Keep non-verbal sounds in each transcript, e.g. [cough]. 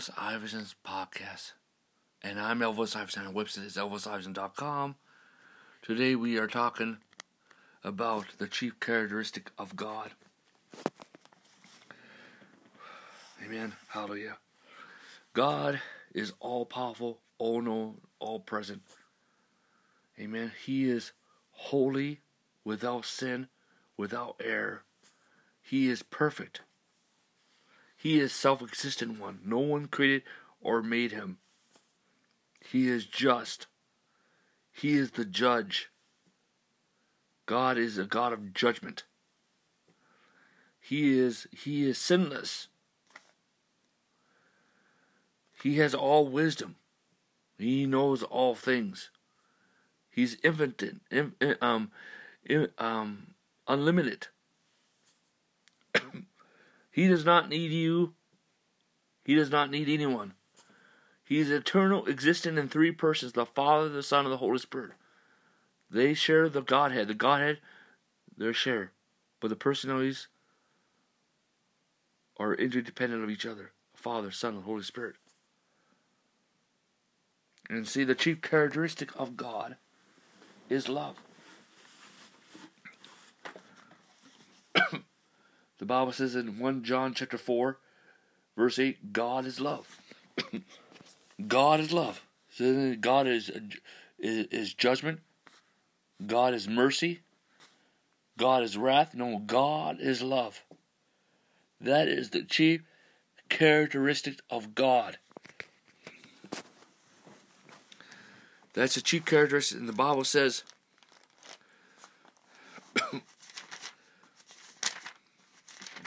Elvis Iverson's podcast. And I'm Elvis Iverson. Our website is elvisiverson.com. Today we are talking about the chief characteristic of God. Amen. Hallelujah. God is all powerful, all known, all present. Amen. He is holy, without sin, without error. He is perfect. He is self-existent one. No one created or made him. He is just. He is the judge. God is a God of judgment. He is he is sinless. He has all wisdom. He knows all things. He's infinite, um, um, unlimited. He does not need you. He does not need anyone. He is eternal, existent in three persons the Father, the Son, and the Holy Spirit. They share the Godhead. The Godhead, they share. But the personalities are interdependent of each other Father, Son, and Holy Spirit. And see, the chief characteristic of God is love. The Bible says in 1 John chapter 4, verse 8, God is love. [coughs] God is love. So God is, is, is judgment. God is mercy. God is wrath. No, God is love. That is the chief characteristic of God. That's a chief characteristic, and the Bible says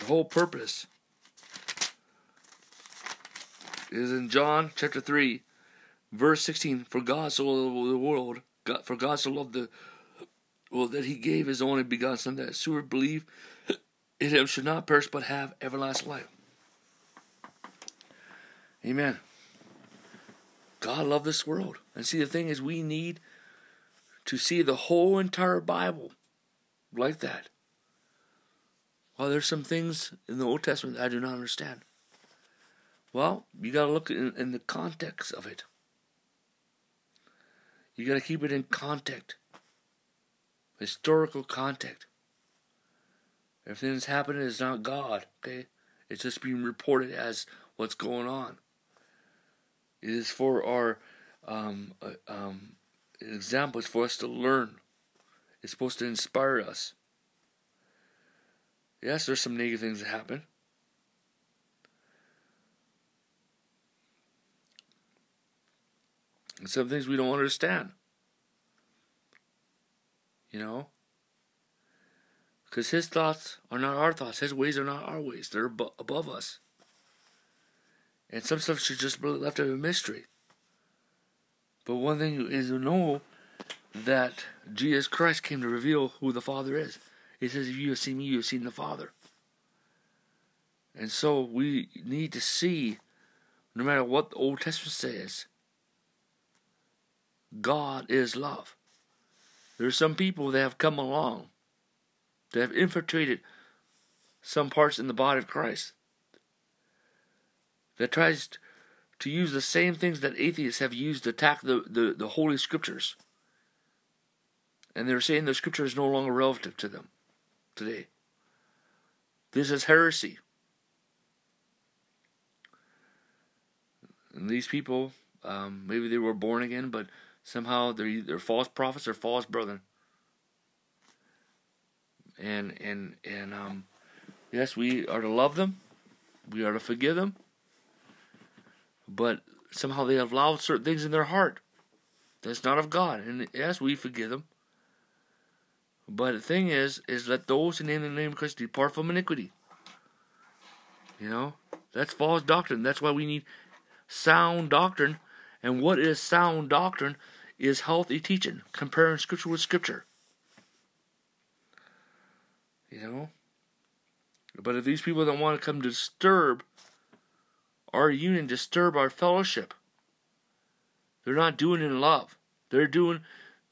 whole purpose is in John chapter 3, verse 16. For God so loved the world, God, for God so loved the well that he gave his only begotten Son, that whoever believe in him should not perish but have everlasting life. Amen. God loved this world. And see, the thing is, we need to see the whole entire Bible like that. Well, there's some things in the Old Testament I do not understand. Well, you got to look in, in, the context of it. You got to keep it in context, historical context. Everything that's happening is not God, okay? It's just being reported as what's going on. It is for our um, uh, um, example. It's for us to learn. It's supposed to inspire us. Yes, there's some negative things that happen. And some things we don't understand. You know? Because his thoughts are not our thoughts. His ways are not our ways. They're above us. And some stuff should just be left as a mystery. But one thing is to know that Jesus Christ came to reveal who the Father is. He says, If you have seen me, you have seen the Father. And so we need to see, no matter what the Old Testament says, God is love. There are some people that have come along that have infiltrated some parts in the body of Christ that tries to use the same things that atheists have used to attack the, the, the Holy Scriptures. And they're saying the Scripture is no longer relative to them today. This is heresy. And these people, um, maybe they were born again, but somehow they're either false prophets or false brethren. And and and um, yes, we are to love them. We are to forgive them but somehow they have allowed certain things in their heart that's not of God. And yes, we forgive them. But the thing is, is let those who name the name of Christ depart from iniquity. You know, that's false doctrine. That's why we need sound doctrine. And what is sound doctrine? Is healthy teaching, comparing scripture with scripture. You know? But if these people don't want to come disturb our union, disturb our fellowship. They're not doing it in love. They're doing,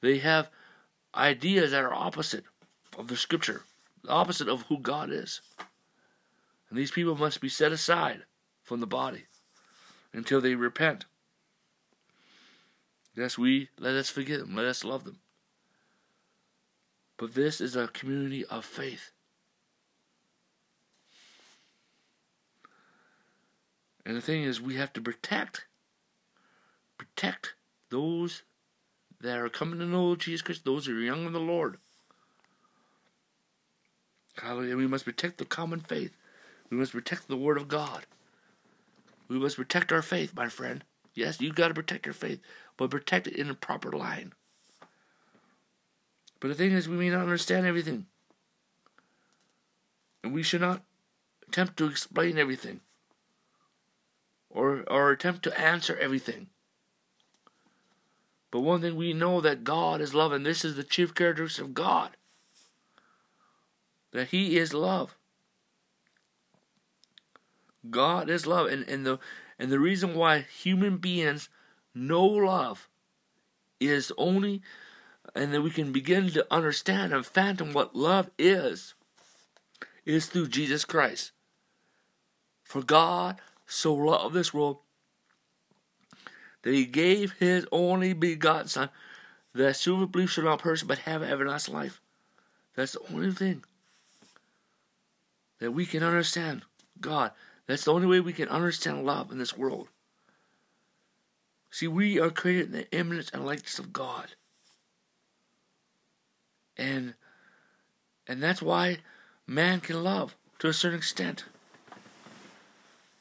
they have ideas that are opposite of the scripture, the opposite of who God is. And these people must be set aside from the body. until they repent. Yes, we let us forgive them, let us love them. But this is a community of faith. And the thing is, we have to protect, protect those that are coming to know Jesus Christ, those who are young in the Lord. Hallelujah. We must protect the common faith. We must protect the Word of God. We must protect our faith, my friend. Yes, you've got to protect your faith, but protect it in a proper line. But the thing is, we may not understand everything. And we should not attempt to explain everything or, or attempt to answer everything. But one thing we know that God is love, and this is the chief characteristic of God that He is love. God is love, and, and the and the reason why human beings know love is only and that we can begin to understand and fathom what love is is through Jesus Christ. For God so loved this world that he gave his only begotten Son, that whoever believes shall not perish but have everlasting life. That's the only thing that we can understand God. That's the only way we can understand love in this world. See, we are created in the image and likeness of God. And and that's why man can love to a certain extent.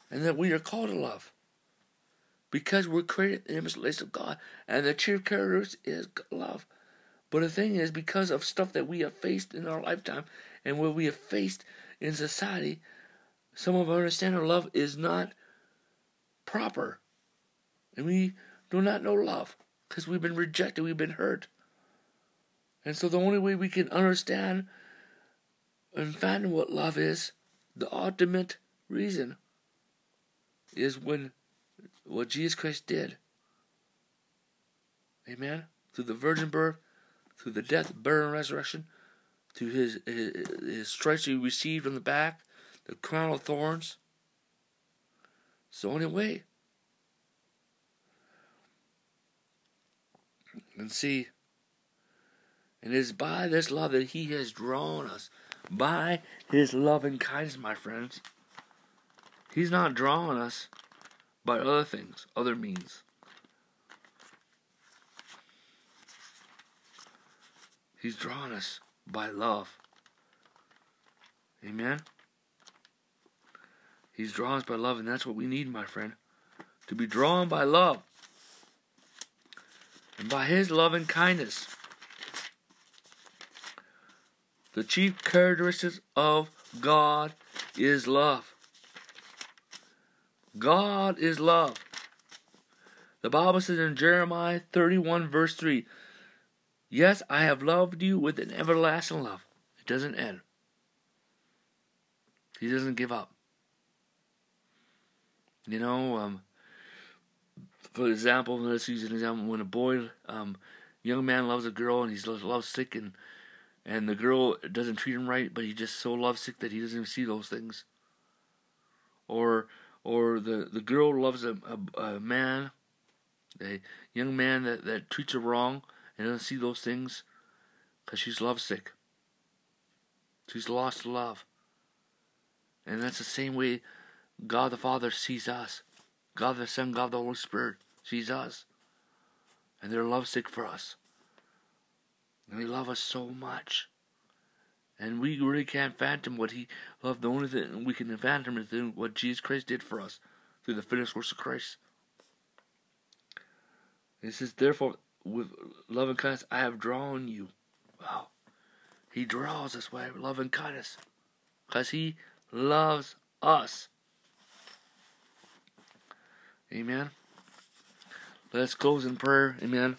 And that we are called to love. Because we're created in the image and likeness of God. And the chief character is love. But the thing is, because of stuff that we have faced in our lifetime and what we have faced in society, some of our understanding of love is not proper. And we do not know love because we've been rejected, we've been hurt. And so the only way we can understand and find what love is, the ultimate reason, is when what Jesus Christ did. Amen. Through the virgin birth, through the death, burial, and resurrection, through his, his, his stripes he received on the back, the crown of thorns. It's the only way. And see, and it is by this love that He has drawn us. By His love and kindness, my friends. He's not drawing us by other things, other means. He's drawn us by love. Amen? He's drawn us by love, and that's what we need, my friend. To be drawn by love. And by His love and kindness. The chief characteristics of God is love. God is love. The Bible says in Jeremiah 31, verse 3 Yes, I have loved you with an everlasting love. It doesn't end, He doesn't give up. You know, um, for example, let's use an example when a boy, um, young man loves a girl and he's lovesick and and the girl doesn't treat him right, but he just so lovesick that he doesn't even see those things. Or or the, the girl loves a, a, a man, a young man that, that treats her wrong and doesn't see those things because she's lovesick. She's lost love. And that's the same way God the Father sees us. God the Son, God the Holy Spirit sees us. And they're lovesick for us. And they love us so much. And we really can't fathom what he loved. The only thing we can fathom is what Jesus Christ did for us through the finished works of Christ. It says, therefore, with love and kindness, I have drawn you. Wow. He draws us by love and kindness. Because he loves us. Amen. Let's close in prayer. Amen.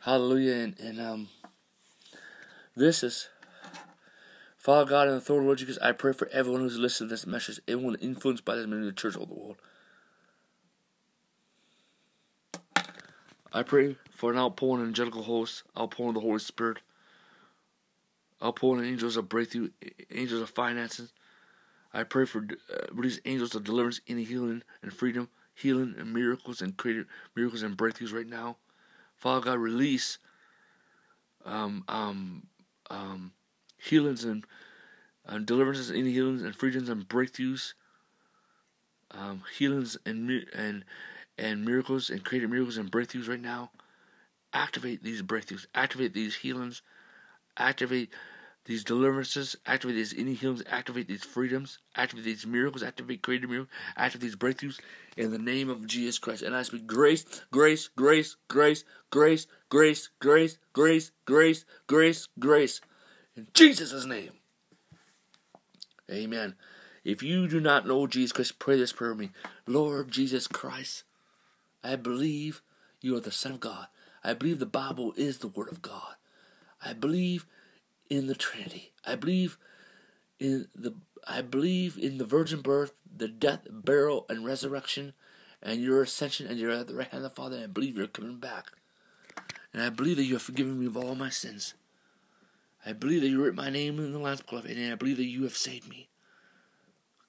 Hallelujah. And, and um, this is Father God and the throne of Lord Jesus. I pray for everyone who's listening to this message, everyone influenced by this in the church all the world. I pray for an outpouring of angelical hosts, outpouring of the Holy Spirit, outpouring of angels of breakthrough, angels of finances. I pray for uh, these angels of deliverance, any healing and freedom, healing and miracles and creative miracles and breakthroughs right now. Father God, release um, um, um, healings and uh, deliverances, any healings and freedoms and breakthroughs, um, healings and and and miracles and creative miracles and breakthroughs right now. Activate these breakthroughs. Activate these healings. Activate these deliverances, activate these any healings, activate these freedoms, activate these miracles, activate creative miracles, activate these breakthroughs in the name of Jesus Christ. And I speak grace, grace, grace, grace, grace, grace, grace, grace, grace, grace, grace. In Jesus' name. Amen. If you do not know Jesus Christ, pray this prayer with me. Lord Jesus Christ, I believe you are the Son of God. I believe the Bible is the Word of God. I believe in the Trinity. I believe in the I believe in the virgin birth, the death, burial, and resurrection, and your ascension, and you're at the right hand of the Father. And I believe you're coming back. And I believe that you have forgiven me of all my sins. I believe that you wrote my name in the Lamb's Book and I believe that you have saved me.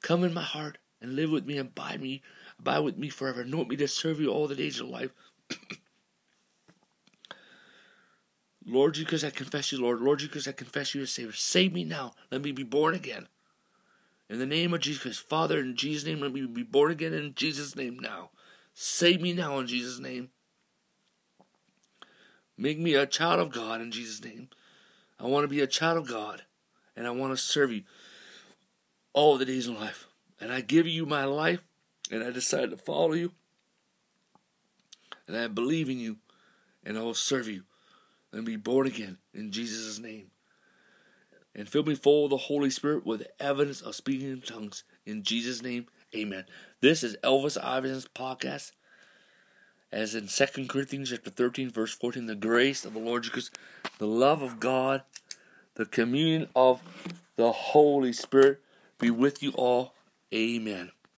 Come in my heart and live with me and abide me, abide with me forever. Anoint me to serve you all the days of life. [coughs] Lord Jesus, I confess you, Lord. Lord Jesus, I confess you as Savior. Save me now. Let me be born again. In the name of Jesus, Father, in Jesus' name, let me be born again in Jesus' name now. Save me now in Jesus' name. Make me a child of God in Jesus' name. I want to be a child of God, and I want to serve you all the days of life. And I give you my life, and I decide to follow you, and I believe in you, and I will serve you and be born again in Jesus' name. And fill me full of the Holy Spirit with evidence of speaking in tongues. In Jesus' name, amen. This is Elvis Iverson's podcast. As in 2 Corinthians chapter 13, verse 14, the grace of the Lord Jesus, the love of God, the communion of the Holy Spirit be with you all. Amen.